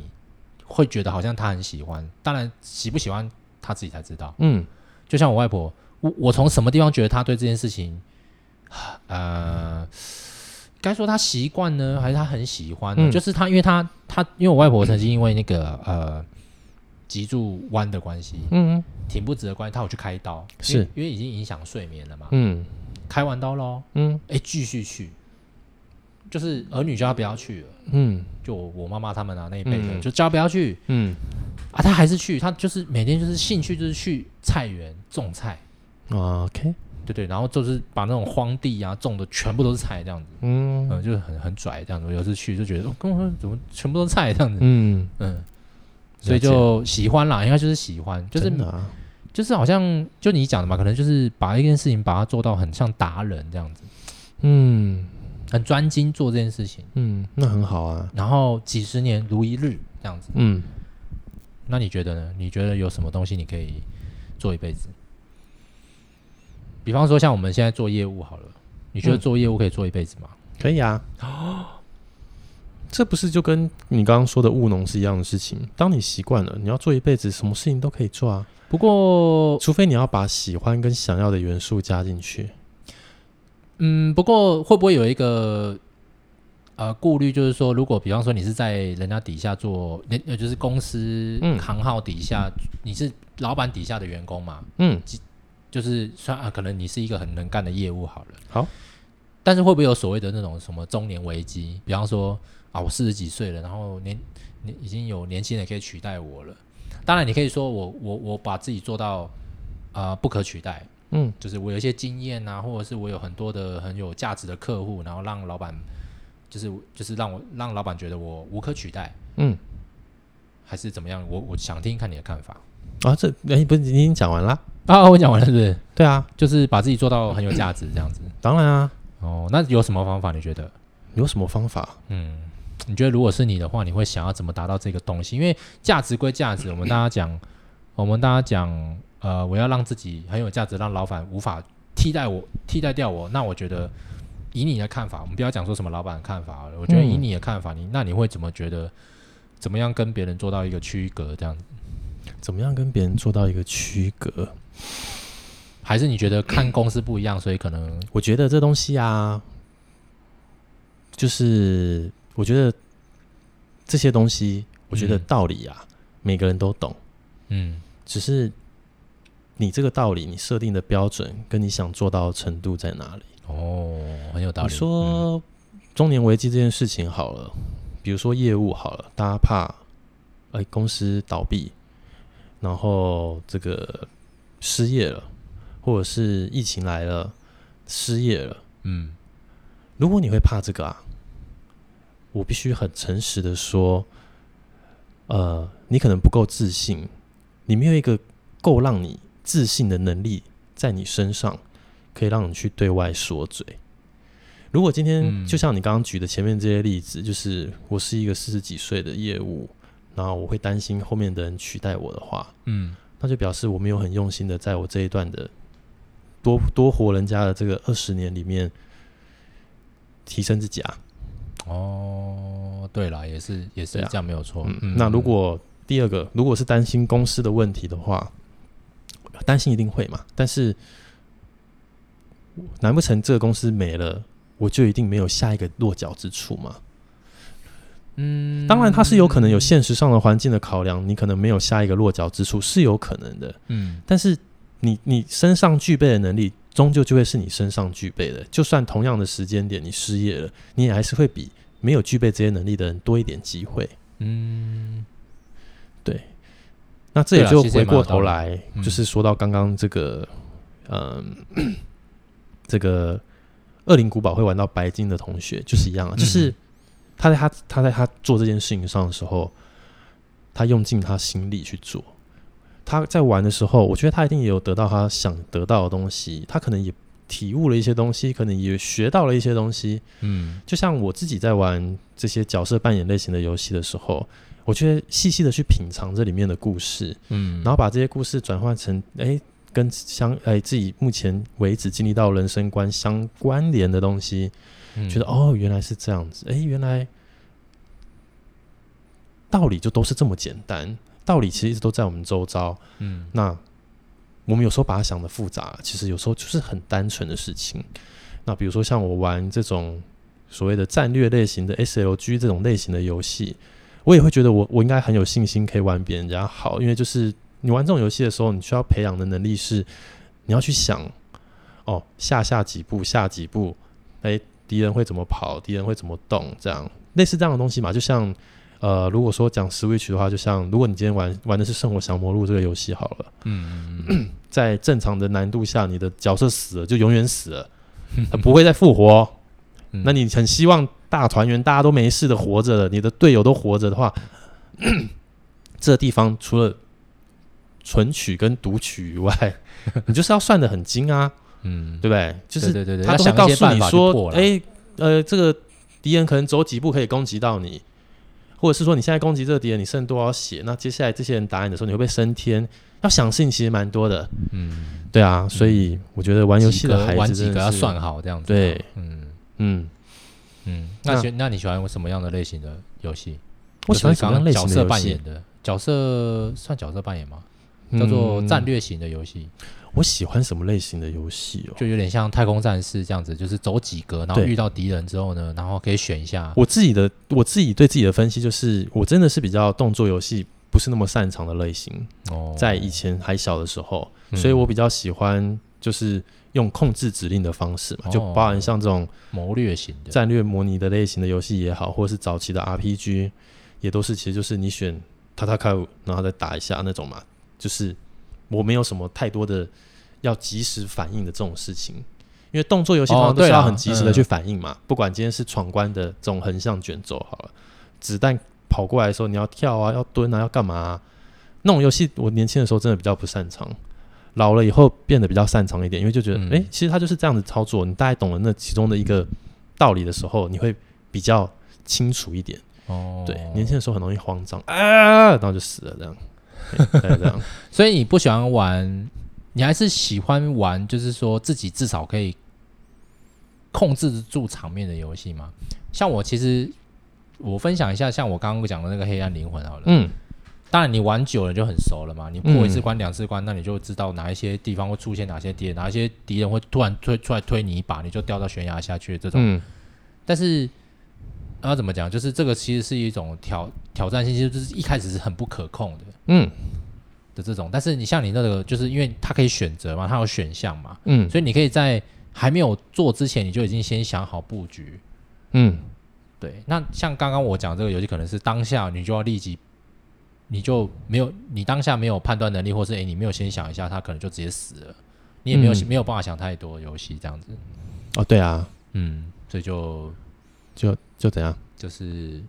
会觉得好像他很喜欢，当然喜不喜欢他自己才知道。嗯，就像我外婆，我我从什么地方觉得他对这件事情，呃，该说他习惯呢，还是他很喜欢呢？嗯、就是他，因为他他，因为我外婆曾经因为那个呃。脊柱弯的关系，嗯，挺不直的关系，他有去开刀，是。因，为已经影响睡眠了嘛，嗯，开完刀喽，嗯，哎，继续去，就是儿女叫他不要去了，嗯，就我妈妈他们啊那一辈的，嗯、就叫他不要去，嗯，啊，他还是去，他就是每天就是兴趣就是去菜园种菜，OK，对对，然后就是把那种荒地啊种的全部都是菜这样子，嗯，嗯，就是很很拽这样子，有时去就觉得，哦，跟我说怎么全部都是菜这样子，嗯。嗯。所以就喜欢啦，应该就是喜欢，就是、啊、就是好像就你讲的嘛，可能就是把一件事情把它做到很像达人这样子，嗯，很专精做这件事情，嗯，那很好啊。然后几十年如一日这样子，嗯，那你觉得呢？你觉得有什么东西你可以做一辈子？比方说像我们现在做业务好了，你觉得做业务可以做一辈子吗？嗯、可以啊。这不是就跟你刚刚说的务农是一样的事情？当你习惯了，你要做一辈子，什么事情都可以做啊。不过，除非你要把喜欢跟想要的元素加进去。嗯，不过会不会有一个呃顾虑，就是说，如果比方说你是在人家底下做，那就是公司行号底下，嗯、你是老板底下的员工嘛？嗯，就是算啊，可能你是一个很能干的业务好了。好，但是会不会有所谓的那种什么中年危机？比方说。啊，我四十几岁了，然后年年已经有年轻人可以取代我了。当然，你可以说我我我把自己做到啊、呃、不可取代，嗯，就是我有一些经验啊，或者是我有很多的很有价值的客户，然后让老板就是就是让我让老板觉得我无可取代，嗯，还是怎么样？我我想听看你的看法啊。这哎，不是你已经讲完了啊？我讲完了，是不是？对啊，就是把自己做到很有价值这样子。当然啊，哦，那有什么方法？你觉得有什么方法？嗯。你觉得如果是你的话，你会想要怎么达到这个东西？因为价值归价值，我们大家讲，我们大家讲，呃，我要让自己很有价值，让老板无法替代我，替代掉我。那我觉得，以你的看法，我们不要讲说什么老板的看法了。我觉得以你的看法，你那你会怎么觉得？怎么样跟别人做到一个区隔？这样子？怎么样跟别人做到一个区隔？还是你觉得看公司不一样，所以可能我觉得这东西啊，就是我觉得这些东西，我觉得道理啊，嗯、每个人都懂，嗯，只是你这个道理，你设定的标准跟你想做到的程度在哪里？哦，很有道理。你说中年危机这件事情好了，比如说业务好了，大家怕哎、欸、公司倒闭，然后这个失业了。或者是疫情来了，失业了，嗯，如果你会怕这个啊，我必须很诚实的说，呃，你可能不够自信，你没有一个够让你自信的能力在你身上，可以让你去对外说嘴。如果今天就像你刚刚举的前面这些例子，就是我是一个四十几岁的业务，然后我会担心后面的人取代我的话，嗯，那就表示我没有很用心的在我这一段的。多多活人家的这个二十年里面，提升自己啊！哦，对了，也是也是这样，没有错。嗯嗯、那如果第二个，如果是担心公司的问题的话，担心一定会嘛？但是难不成这个公司没了，我就一定没有下一个落脚之处吗？嗯，当然，它是有可能有现实上的环境的考量，你可能没有下一个落脚之处是有可能的。嗯，但是。你你身上具备的能力，终究就会是你身上具备的。就算同样的时间点你失业了，你也还是会比没有具备这些能力的人多一点机会。嗯，对。那这也就回过头来，就是说到刚刚这个，嗯，嗯，这个恶灵古堡会玩到白金的同学就是一样啊，就是他在他他在他做这件事情上的时候，他用尽他心力去做。他在玩的时候，我觉得他一定也有得到他想得到的东西。他可能也体悟了一些东西，可能也学到了一些东西。嗯，就像我自己在玩这些角色扮演类型的游戏的时候，我觉得细细的去品尝这里面的故事，嗯，然后把这些故事转换成哎、欸、跟相哎、欸、自己目前为止经历到人生观相关联的东西，嗯、觉得哦原来是这样子，哎、欸、原来道理就都是这么简单。道理其实一直都在我们周遭，嗯，那我们有时候把它想得复杂，其实有时候就是很单纯的事情。那比如说像我玩这种所谓的战略类型的 SLG 这种类型的游戏，我也会觉得我我应该很有信心可以玩比人家好，因为就是你玩这种游戏的时候，你需要培养的能力是你要去想，哦，下下几步，下几步，诶，敌人会怎么跑，敌人会怎么动，这样类似这样的东西嘛，就像。呃，如果说讲 Switch 的话，就像如果你今天玩玩的是《圣火降魔录》这个游戏好了，嗯，在正常的难度下，你的角色死了就永远死了，他 不会再复活。嗯、那你很希望大团圆，大家都没事的活着了，你的队友都活着的话，这个地方除了存取跟读取以外，你就是要算的很精啊，嗯，对不对？就是对对对，他都会告诉你说，哎、欸，呃，这个敌人可能走几步可以攻击到你。或者是说你现在攻击这个敌人，你剩多少血？那接下来这些人打你的时候，你会不会升天？要想的事情其实蛮多的。嗯，对啊，所以我觉得玩游戏的孩子玩几个要算好这样子。对，嗯嗯嗯。那喜那你喜欢什么样的类型的游戏？我喜欢什么样类型的角色扮演的？角色算角色扮演吗？叫做战略型的游戏。我喜欢什么类型的游戏哦？就有点像太空战士这样子，就是走几格，然后遇到敌人之后呢，然后可以选一下。我自己的我自己对自己的分析就是，我真的是比较动作游戏不是那么擅长的类型。哦，在以前还小的时候，所以我比较喜欢就是用控制指令的方式嘛，就包含像这种谋略型的战略模拟的类型的游戏也好，或者是早期的 RPG，也都是其实就是你选塔塔卡乌，然后再打一下那种嘛，就是。我没有什么太多的要及时反应的这种事情，因为动作游戏通常都是要很及时的去反应嘛。哦嗯、不管今天是闯关的这种横向卷轴好了，子弹跑过来的时候你要跳啊，要蹲啊，要干嘛、啊？那种游戏我年轻的时候真的比较不擅长，老了以后变得比较擅长一点，因为就觉得哎、嗯欸，其实它就是这样子操作。你大概懂了那其中的一个道理的时候，你会比较清楚一点。哦，对，年轻的时候很容易慌张啊，然后就死了这样。对，这样，所以你不喜欢玩，你还是喜欢玩，就是说自己至少可以控制住场面的游戏吗？像我其实，我分享一下，像我刚刚讲的那个《黑暗灵魂》好了，嗯，当然你玩久了就很熟了嘛，你过一次关两次关，嗯、那你就知道哪一些地方会出现哪些敌人，哪一些敌人会突然推出来推你一把，你就掉到悬崖下去这种。嗯、但是要怎么讲？就是这个其实是一种挑挑战性，就是一开始是很不可控的。嗯。的这种，但是你像你那个，就是因为它可以选择嘛，它有选项嘛，嗯，所以你可以在还没有做之前，你就已经先想好布局，嗯，对。那像刚刚我讲这个游戏，可能是当下你就要立即，你就没有，你当下没有判断能力，或是诶、欸，你没有先想一下，他可能就直接死了，你也没有、嗯、没有办法想太多游戏这样子。哦，对啊，嗯，所以就就就怎样，就是。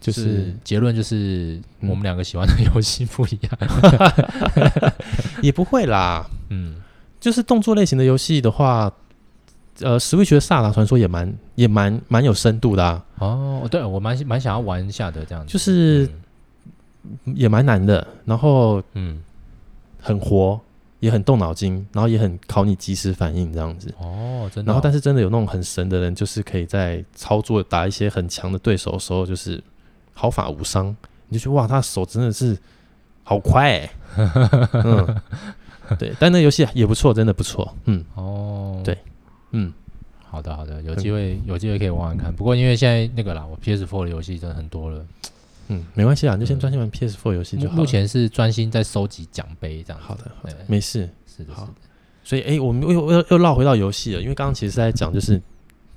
就是结论就是我们两个喜欢的游戏不一样，嗯、也不会啦，嗯，就是动作类型的游戏的话，呃，Switch 的《萨达传说》也蛮也蛮蛮有深度的啊。哦，对，我蛮蛮想要玩一下的，这样子，就是也蛮难的，然后嗯，很活，也很动脑筋，然后也很考你及时反应这样子。哦，真的、哦。然后，但是真的有那种很神的人，就是可以在操作打一些很强的对手的时候，就是。毫发无伤，你就觉得哇，他手真的是好快、欸，嗯，对，但那游戏也不错，真的不错，嗯，哦，对，嗯，好的，好的，有机会，有机会可以玩玩看。不过因为现在那个啦，我 PS4 的游戏真的很多了，嗯，没关系啊，你就先专心玩 PS4 游戏就好。目前是专心在收集奖杯这样。好的，好的，没事，是的，是的。所以，哎、欸，我们又又又绕回到游戏了，因为刚刚其实是在讲就是。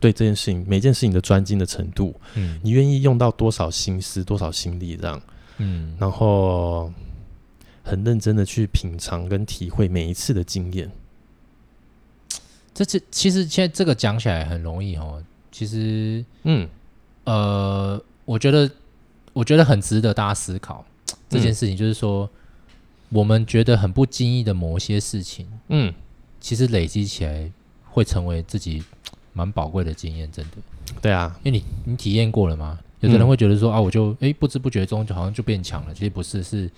对这件事情，每件事情的专精的程度，嗯，你愿意用到多少心思、多少心力这样，嗯，然后很认真的去品尝跟体会每一次的经验。这这其实现在这个讲起来很容易哦，其实，嗯，呃，我觉得我觉得很值得大家思考这件事情，就是说，嗯，我们觉得很不经意的某些事情，嗯，其实累积起来会成为自己。蛮宝贵的经验，真的。对啊，因为你你体验过了嘛。有的人会觉得说、嗯、啊，我就哎不知不觉中就好像就变强了，其实不是，是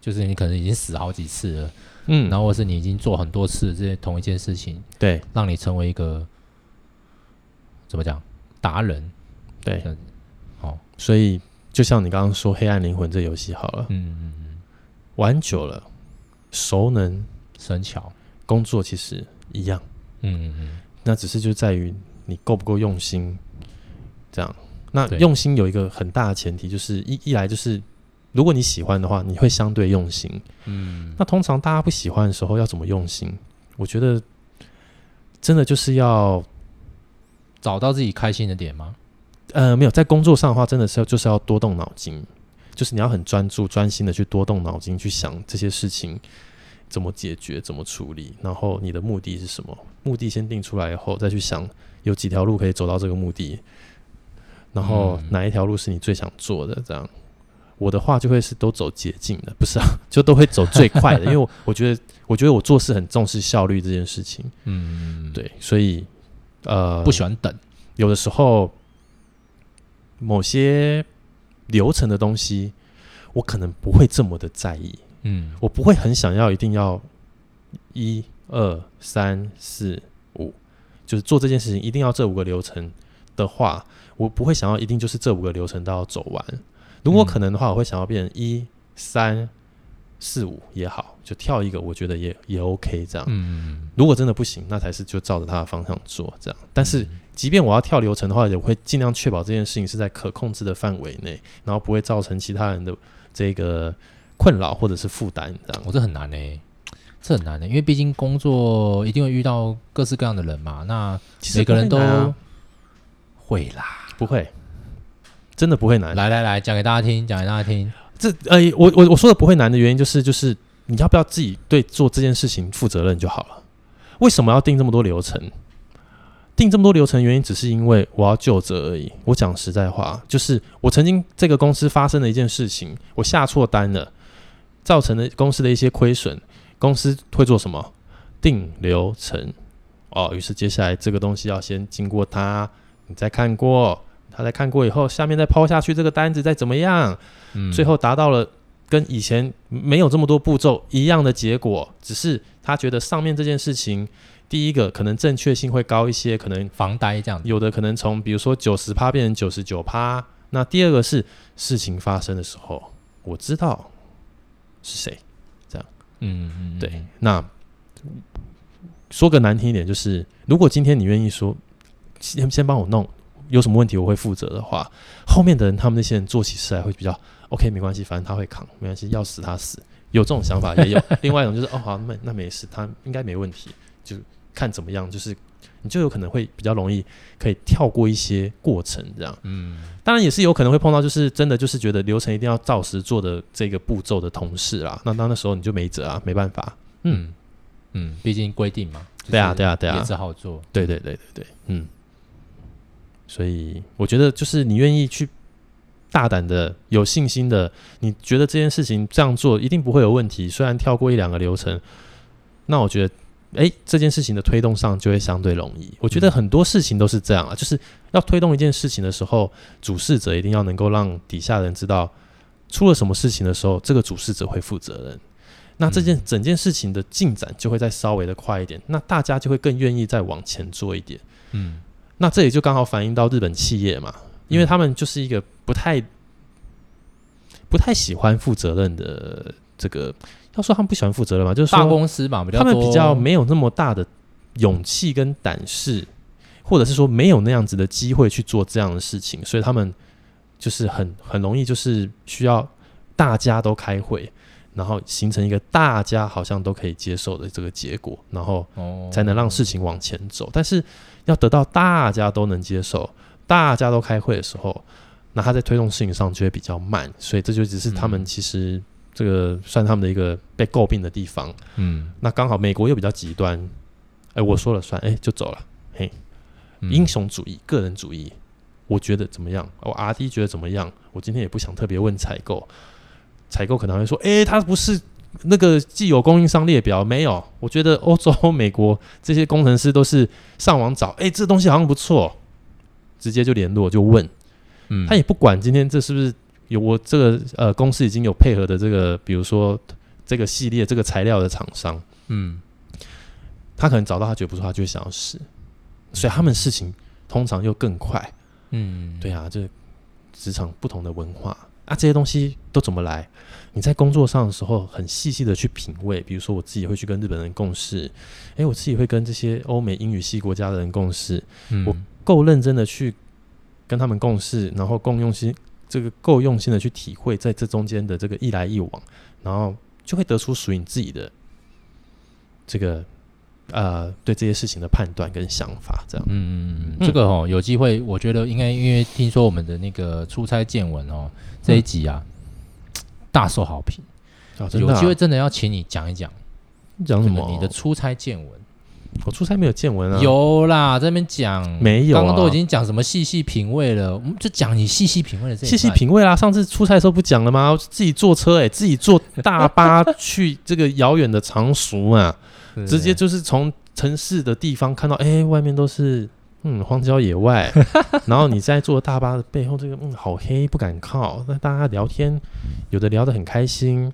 就是你可能已经死好几次了，嗯，然后或是你已经做很多次这些同一件事情，对，让你成为一个怎么讲达人，对，好，所以就像你刚刚说《黑暗灵魂》这游戏好了，嗯嗯嗯，玩久了熟能生巧，工作其实一样，嗯嗯嗯。那只是就在于你够不够用心，这样。那用心有一个很大的前提，就是一一来就是，如果你喜欢的话，你会相对用心。嗯。那通常大家不喜欢的时候，要怎么用心？我觉得真的就是要找到自己开心的点吗？呃，没有，在工作上的话，真的是要就是要多动脑筋，就是你要很专注、专心的去多动脑筋去想这些事情。怎么解决？怎么处理？然后你的目的是什么？目的先定出来以后，再去想有几条路可以走到这个目的。然后哪一条路是你最想做的？这样，我的话就会是都走捷径的，不是啊？就都会走最快的，因为我，我觉得，我觉得我做事很重视效率这件事情。嗯，对，所以呃，不喜欢等。有的时候，某些流程的东西，我可能不会这么的在意。嗯，我不会很想要一定要一二三四五，就是做这件事情一定要这五个流程的话，我不会想要一定就是这五个流程都要走完。如果可能的话，我会想要变成一三四五也好，就跳一个，我觉得也也 OK 这样。嗯，如果真的不行，那才是就照着他的方向做这样。但是，即便我要跳流程的话，也会尽量确保这件事情是在可控制的范围内，然后不会造成其他人的这个。困扰或者是负担，这样，我这很难呢、欸，这很难呢、欸，因为毕竟工作一定会遇到各式各样的人嘛。那每个人都会啦，不会，真的不会难。来来来，讲给大家听，讲给大家听。这呃，我我我说的不会难的原因，就是就是你要不要自己对做这件事情负责任就好了。为什么要定这么多流程？定这么多流程原因，只是因为我要就责而已。我讲实在话，就是我曾经这个公司发生了一件事情，我下错单了。造成的公司的一些亏损，公司会做什么？定流程哦。于是接下来这个东西要先经过他，你再看过，他再看过以后，下面再抛下去这个单子再怎么样，嗯，最后达到了跟以前没有这么多步骤一样的结果，只是他觉得上面这件事情，第一个可能正确性会高一些，可能防呆这样，有的可能从比如说九十趴变成九十九趴。那第二个是事情发生的时候。我知道是谁，这样，嗯嗯，对。那说个难听一点，就是如果今天你愿意说，先先帮我弄，有什么问题我会负责的话，后面的人他们那些人做起事来会比较 OK，没关系，反正他会扛，没关系，要死他死，有这种想法也有。另外一种就是哦好，那那没事，他应该没问题，就看怎么样，就是。你就有可能会比较容易可以跳过一些过程，这样。嗯，当然也是有可能会碰到，就是真的就是觉得流程一定要照实做的这个步骤的同事啦。那到那时候你就没辙啊，没办法。嗯嗯，毕竟规定嘛。对啊对啊对啊，也只好做。对对对对对，嗯。所以我觉得就是你愿意去大胆的、有信心的，你觉得这件事情这样做一定不会有问题。虽然跳过一两个流程，那我觉得。诶，这件事情的推动上就会相对容易。我觉得很多事情都是这样啊，就是要推动一件事情的时候，主事者一定要能够让底下人知道出了什么事情的时候，这个主事者会负责任。那这件整件事情的进展就会再稍微的快一点，那大家就会更愿意再往前做一点。嗯，那这也就刚好反映到日本企业嘛，因为他们就是一个不太不太喜欢负责任的这个。要说他们不喜欢负责任嘛，就是说大公司嘛，比较他们比较没有那么大的勇气跟胆识，或者是说没有那样子的机会去做这样的事情，所以他们就是很很容易就是需要大家都开会，然后形成一个大家好像都可以接受的这个结果，然后才能让事情往前走。但是要得到大家都能接受，大家都开会的时候，那他在推动事情上就会比较慢，所以这就只是他们其实。这个算他们的一个被诟病的地方，嗯，那刚好美国又比较极端，哎，我说了算，哎，就走了，嘿，英雄主义、个人主义，我觉得怎么样？我 RD 觉得怎么样？我今天也不想特别问采购，采购可能会说，哎，他不是那个既有供应商列表？没有？我觉得欧洲、美国这些工程师都是上网找，哎，这东西好像不错，直接就联络就问，嗯，他也不管今天这是不是。有我这个呃公司已经有配合的这个，比如说这个系列这个材料的厂商，嗯，他可能找到他觉得不错，他就会想要试，所以他们事情通常又更快，嗯，对啊，这职场不同的文化。啊，这些东西都怎么来？你在工作上的时候很细细的去品味，比如说我自己会去跟日本人共事，诶，我自己会跟这些欧美英语系国家的人共事，嗯，我够认真的去跟他们共事，然后共用心。这个够用心的去体会，在这中间的这个一来一往，然后就会得出属于你自己的这个呃对这些事情的判断跟想法，这样。嗯嗯嗯，这个哦有机会，我觉得应该因为听说我们的那个出差见闻哦这一集啊、嗯、大受好评，有机会真的要请你讲一讲，讲什么？你的出差见闻。我出差没有见闻啊，有啦，在那边讲没有、啊，刚刚都已经讲什么细细品味了，我们就讲你细细品味的这些。细细品味啦。上次出差的时候不讲了吗？自己坐车、欸，哎，自己坐大巴 去这个遥远的常熟啊，直接就是从城市的地方看到，哎、欸，外面都是嗯荒郊野外，然后你在坐大巴的背后，这个嗯好黑，不敢靠。那大家聊天，有的聊得很开心，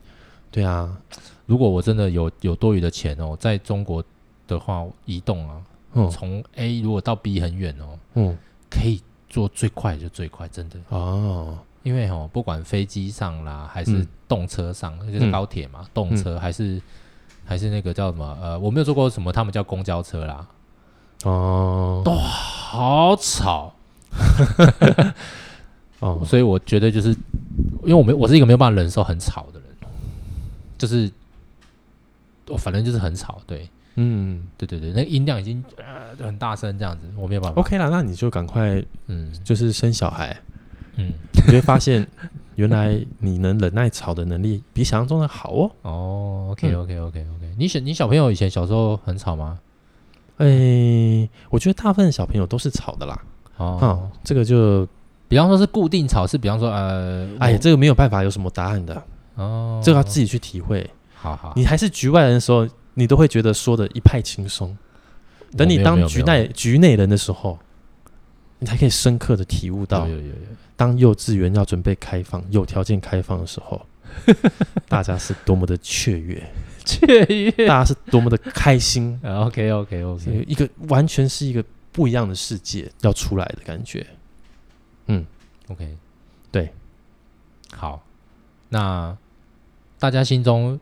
对啊。如果我真的有有多余的钱哦，在中国。的话，移动啊，从 A 如果到 B 很远哦，嗯，可以坐最快就最快，真的。哦，因为哦，不管飞机上啦，还是动车上，嗯、就是高铁嘛，动车、嗯、还是还是那个叫什么呃，我没有坐过什么，他们叫公交车啦，哦，都好吵，哦，所以我觉得就是因为我没我是一个没有办法忍受很吵的人，就是我反正就是很吵，对。嗯，对对对，那音量已经呃很大声，这样子我没有办法。OK 啦，那你就赶快，嗯，就是生小孩，嗯，你会发现 原来你能忍耐吵的能力比想象中的好哦。哦，OK OK OK OK，你小你小朋友以前小时候很吵吗？哎，我觉得大部分小朋友都是吵的啦。哦，这个就比方说是固定吵，是比方说呃，哎呀，这个没有办法有什么答案的哦，这个要自己去体会。好好，你还是局外人的时候。你都会觉得说的一派轻松，等你当局内局内人的时候，你才可以深刻的体悟到，当幼稚园要准备开放、有条件开放的时候，大家是多么的雀跃，雀跃，大家是多么的开心。OK OK OK，一个完全是一个不一样的世界要出来的感觉。嗯，OK，对，好，那大家心中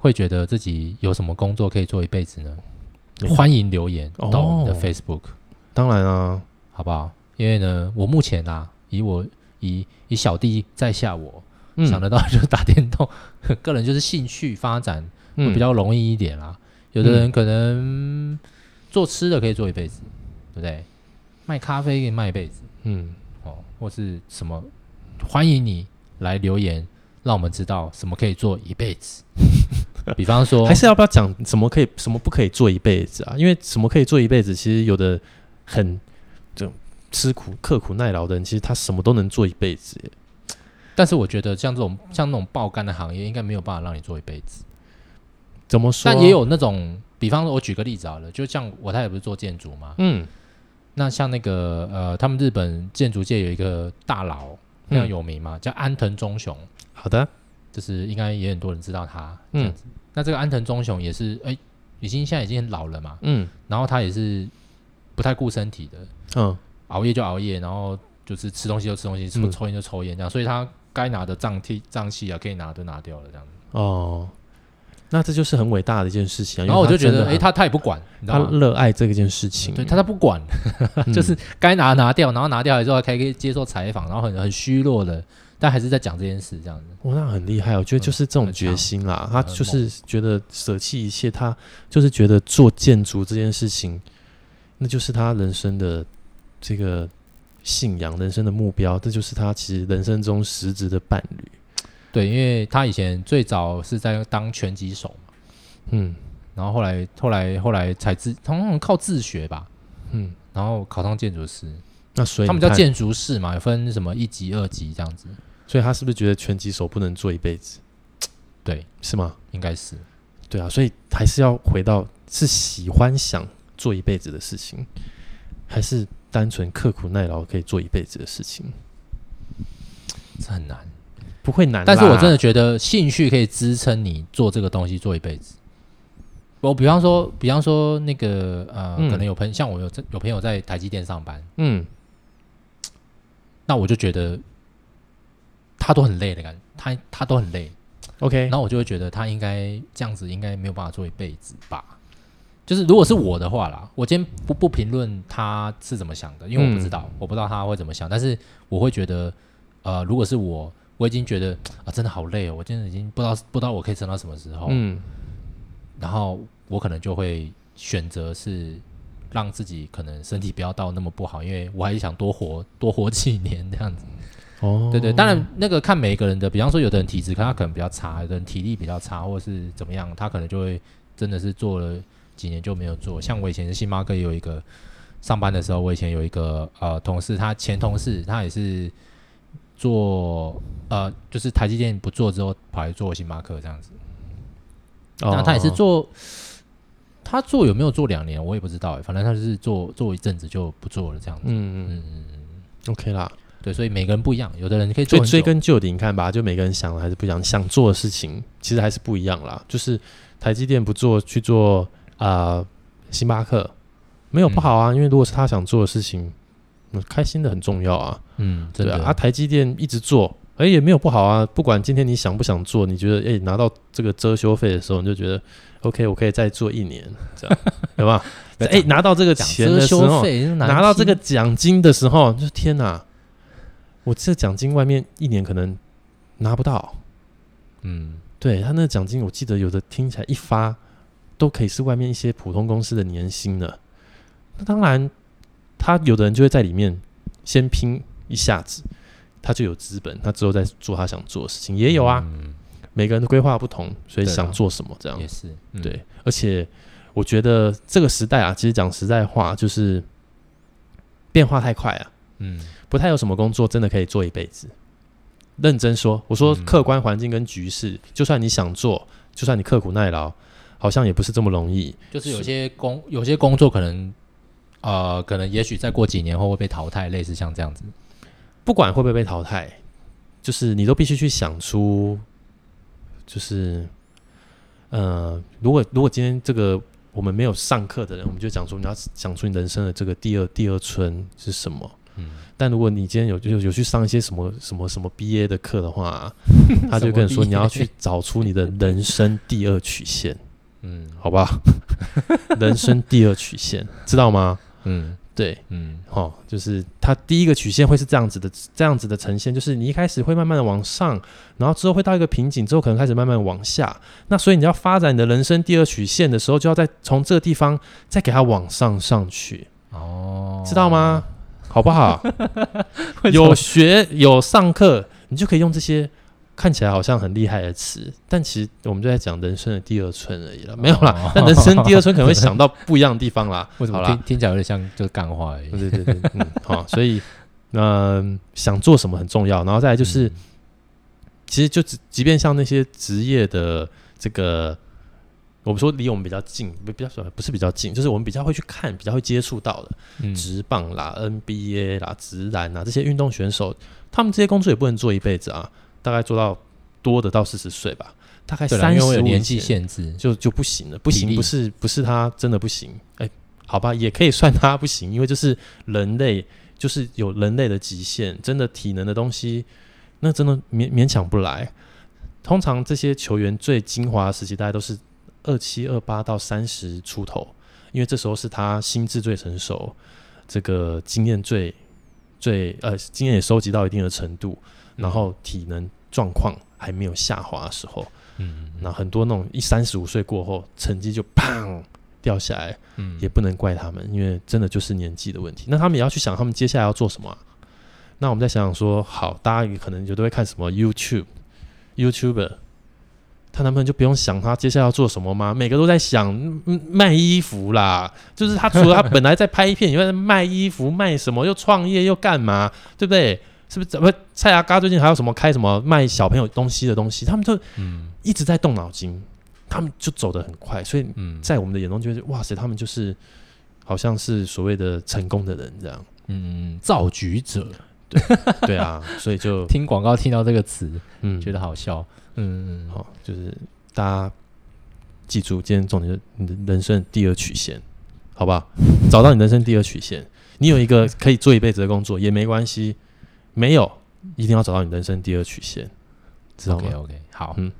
会觉得自己有什么工作可以做一辈子呢？欢迎留言到我们的 Facebook。当然啊，好不好？因为呢，我目前啊，以我以以小弟在下我，我想得到就是打电动，嗯、个人就是兴趣发展会比较容易一点啦。嗯、有的人可能做吃的可以做一辈子，对不对？卖咖啡可以卖一辈子，嗯，哦，或是什么？欢迎你来留言，让我们知道什么可以做一辈子。比方说，还是要不要讲什么可以，什么不可以做一辈子啊？因为什么可以做一辈子，其实有的很这种吃苦、刻苦耐劳的人，其实他什么都能做一辈子。但是我觉得像这种像那种爆肝的行业，应该没有办法让你做一辈子。怎么说？但也有那种，比方说，我举个例子好了，就像我太太不是做建筑嘛，嗯，那像那个呃，他们日本建筑界有一个大佬非常有名嘛，嗯、叫安藤忠雄。好的。就是应该也很多人知道他这样子。嗯、那这个安藤忠雄也是，哎、欸，已经现在已经很老了嘛。嗯。然后他也是不太顾身体的。嗯。熬夜就熬夜，然后就是吃东西就吃东西，抽抽烟就抽烟这样。嗯、所以他该拿的脏器脏器啊，可以拿都拿掉了这样子。哦。那这就是很伟大的一件事情啊。然后我就觉得，哎、欸，他他也不管，你知道？他热爱这件事情。对他他不管，就是该拿拿掉，然后拿掉了之后还可以接受采访，然后很很虚弱的。但还是在讲这件事，这样子。哇，那很厉害，我觉得就是这种决心啦。他就是觉得舍弃一切，他就是觉得做建筑这件事情，那就是他人生的这个信仰，人生的目标，这就是他其实人生中实质的伴侣。对，因为他以前最早是在当拳击手嘛，嗯，然后后来后来后来才自，他们靠自学吧，嗯，然后考上建筑师。那所以他们叫建筑师嘛，有分什么一级、二级这样子。所以他是不是觉得拳击手不能做一辈子？对，是吗？应该是。对啊，所以还是要回到是喜欢想做一辈子的事情，还是单纯刻苦耐劳可以做一辈子的事情？这很难，不会难。但是我真的觉得兴趣可以支撑你做这个东西做一辈子。我比方说，比方说那个呃，嗯、可能有朋像我有有朋友在台积电上班，嗯，那我就觉得。他都很累的感觉，他他都很累，OK，然后我就会觉得他应该这样子，应该没有办法做一辈子吧。就是如果是我的话啦，我今天不不评论他是怎么想的，因为我不知道，嗯、我不知道他会怎么想。但是我会觉得，呃，如果是我，我已经觉得啊，真的好累哦，我今天已经不知道不知道我可以撑到什么时候，嗯，然后我可能就会选择是让自己可能身体不要到那么不好，因为我还是想多活多活几年这样子。哦，对对，当然那个看每一个人的，比方说有的人体质，可他可能比较差，有的人体力比较差，或者是怎么样，他可能就会真的是做了几年就没有做。像我以前是星巴克有一个上班的时候，我以前有一个呃同事，他前同事他也是做呃就是台积电不做之后跑来做星巴克这样子，然后他也是做，他做有没有做两年我也不知道哎，反正他就是做做一阵子就不做了这样子。嗯嗯嗯嗯，OK 啦。对，所以每个人不一样，有的人可以做。所以追根究底，你看吧，就每个人想的还是不一样，想做的事情其实还是不一样啦。就是台积电不做，去做啊、呃，星巴克没有不好啊，嗯、因为如果是他想做的事情，嗯，开心的很重要啊。嗯，对啊。啊，台积电一直做，哎，也没有不好啊。不管今天你想不想做，你觉得哎拿到这个遮羞费的时候，你就觉得 OK，我可以再做一年，这样 有没有？哎，拿到这个钱的时候，拿到这个奖金的时候，就是天哪！我这奖金外面一年可能拿不到，嗯，对他那个奖金，我记得有的听起来一发都可以是外面一些普通公司的年薪了。那当然，他有的人就会在里面先拼一下子，他就有资本，他之后再做他想做的事情也有啊。嗯，每个人的规划不同，所以想做什么这样也是对。而且我觉得这个时代啊，其实讲实在话，就是变化太快啊。嗯。不太有什么工作真的可以做一辈子。认真说，我说客观环境跟局势，嗯、就算你想做，就算你刻苦耐劳，好像也不是这么容易。就是有些工，有些工作可能，呃，可能也许再过几年后会被淘汰，类似像这样子。不管会不会被淘汰，就是你都必须去想出，就是，呃，如果如果今天这个我们没有上课的人，我们就讲出你要想出你人生的这个第二第二春是什么。嗯，但如果你今天有有有去上一些什么什么什么 BA 的课的话，他就跟你说你要去找出你的人生第二曲线，嗯，好吧？人生第二曲线，知道吗？嗯。对，嗯，好、哦，就是它第一个曲线会是这样子的，这样子的呈现，就是你一开始会慢慢的往上，然后之后会到一个瓶颈，之后可能开始慢慢往下。那所以你要发展你的人生第二曲线的时候，就要再从这个地方再给它往上上去。哦，知道吗？好不好？有学有上课，你就可以用这些。看起来好像很厉害的词，但其实我们就在讲人生的第二春而已了，没有啦。哦、但人生第二春可能会想到不一样的地方啦。为什么听听起来有点像就是干话而已？对对对，嗯，好，所以嗯、呃，想做什么很重要，然后再来就是，嗯、其实就即即便像那些职业的这个，我们说离我们比较近，不比较不是比较近，就是我们比较会去看、比较会接触到的，嗯，直棒啦、NBA 啦、直篮啦这些运动选手，他们这些工作也不能做一辈子啊。大概做到多的到四十岁吧，大概三十五年纪限制就就不行了，不行不是不是他真的不行，哎、欸，好吧，也可以算他不行，因为就是人类就是有人类的极限，真的体能的东西那真的勉勉强不来。通常这些球员最精华的时期，大概都是二七二八到三十出头，因为这时候是他心智最成熟，这个经验最最呃经验也收集到一定的程度。然后体能状况还没有下滑的时候，嗯，那很多那种一三十五岁过后，成绩就砰掉下来，嗯，也不能怪他们，因为真的就是年纪的问题。那他们也要去想，他们接下来要做什么啊？那我们再想想说，好，大家可能就都会看什么 YouTube，YouTuber，他男朋友就不用想她接下来要做什么吗？每个都在想卖衣服啦，就是她除了她 本来在拍片以外，卖衣服卖什么，又创业又干嘛，对不对？是不是？怎么蔡阿嘎最近还有什么开什么卖小朋友东西的东西？他们就一直在动脑筋，嗯、他们就走得很快，所以在我们的眼中就是哇塞，他们就是好像是所谓的成功的人这样。嗯，造局者，对对啊，所以就 听广告听到这个词，嗯，觉得好笑。嗯嗯，好，就是大家记住今天重点，是你的人生第二曲线，好不好？找到你人生第二曲线，你有一个可以做一辈子的工作也没关系。没有，一定要找到你人生第二曲线，知道吗？OK，OK，好，嗯，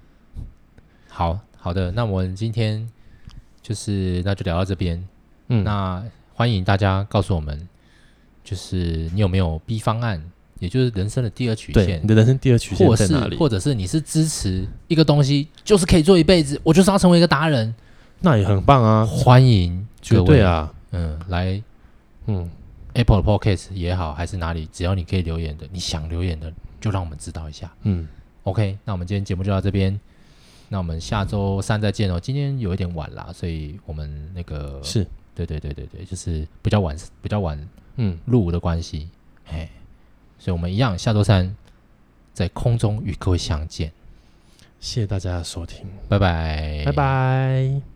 好好的，那我们今天就是那就聊到这边，嗯，那欢迎大家告诉我们，就是你有没有 B 方案，也就是人生的第二曲线，你的人生第二曲线在哪里？或者是你是支持一个东西，就是可以做一辈子，我就是要成为一个达人，那也很棒啊！欢迎，绝对啊，嗯，来，嗯。Apple Podcast 也好，还是哪里，只要你可以留言的，你想留言的，就让我们知道一下。嗯，OK，那我们今天节目就到这边，那我们下周三再见哦。今天有一点晚啦，所以我们那个是，对对对对对，就是比较晚，比较晚，嗯，入伍的关系，嘿，所以我们一样下周三在空中与各位相见。谢谢大家的收听，拜拜，拜拜。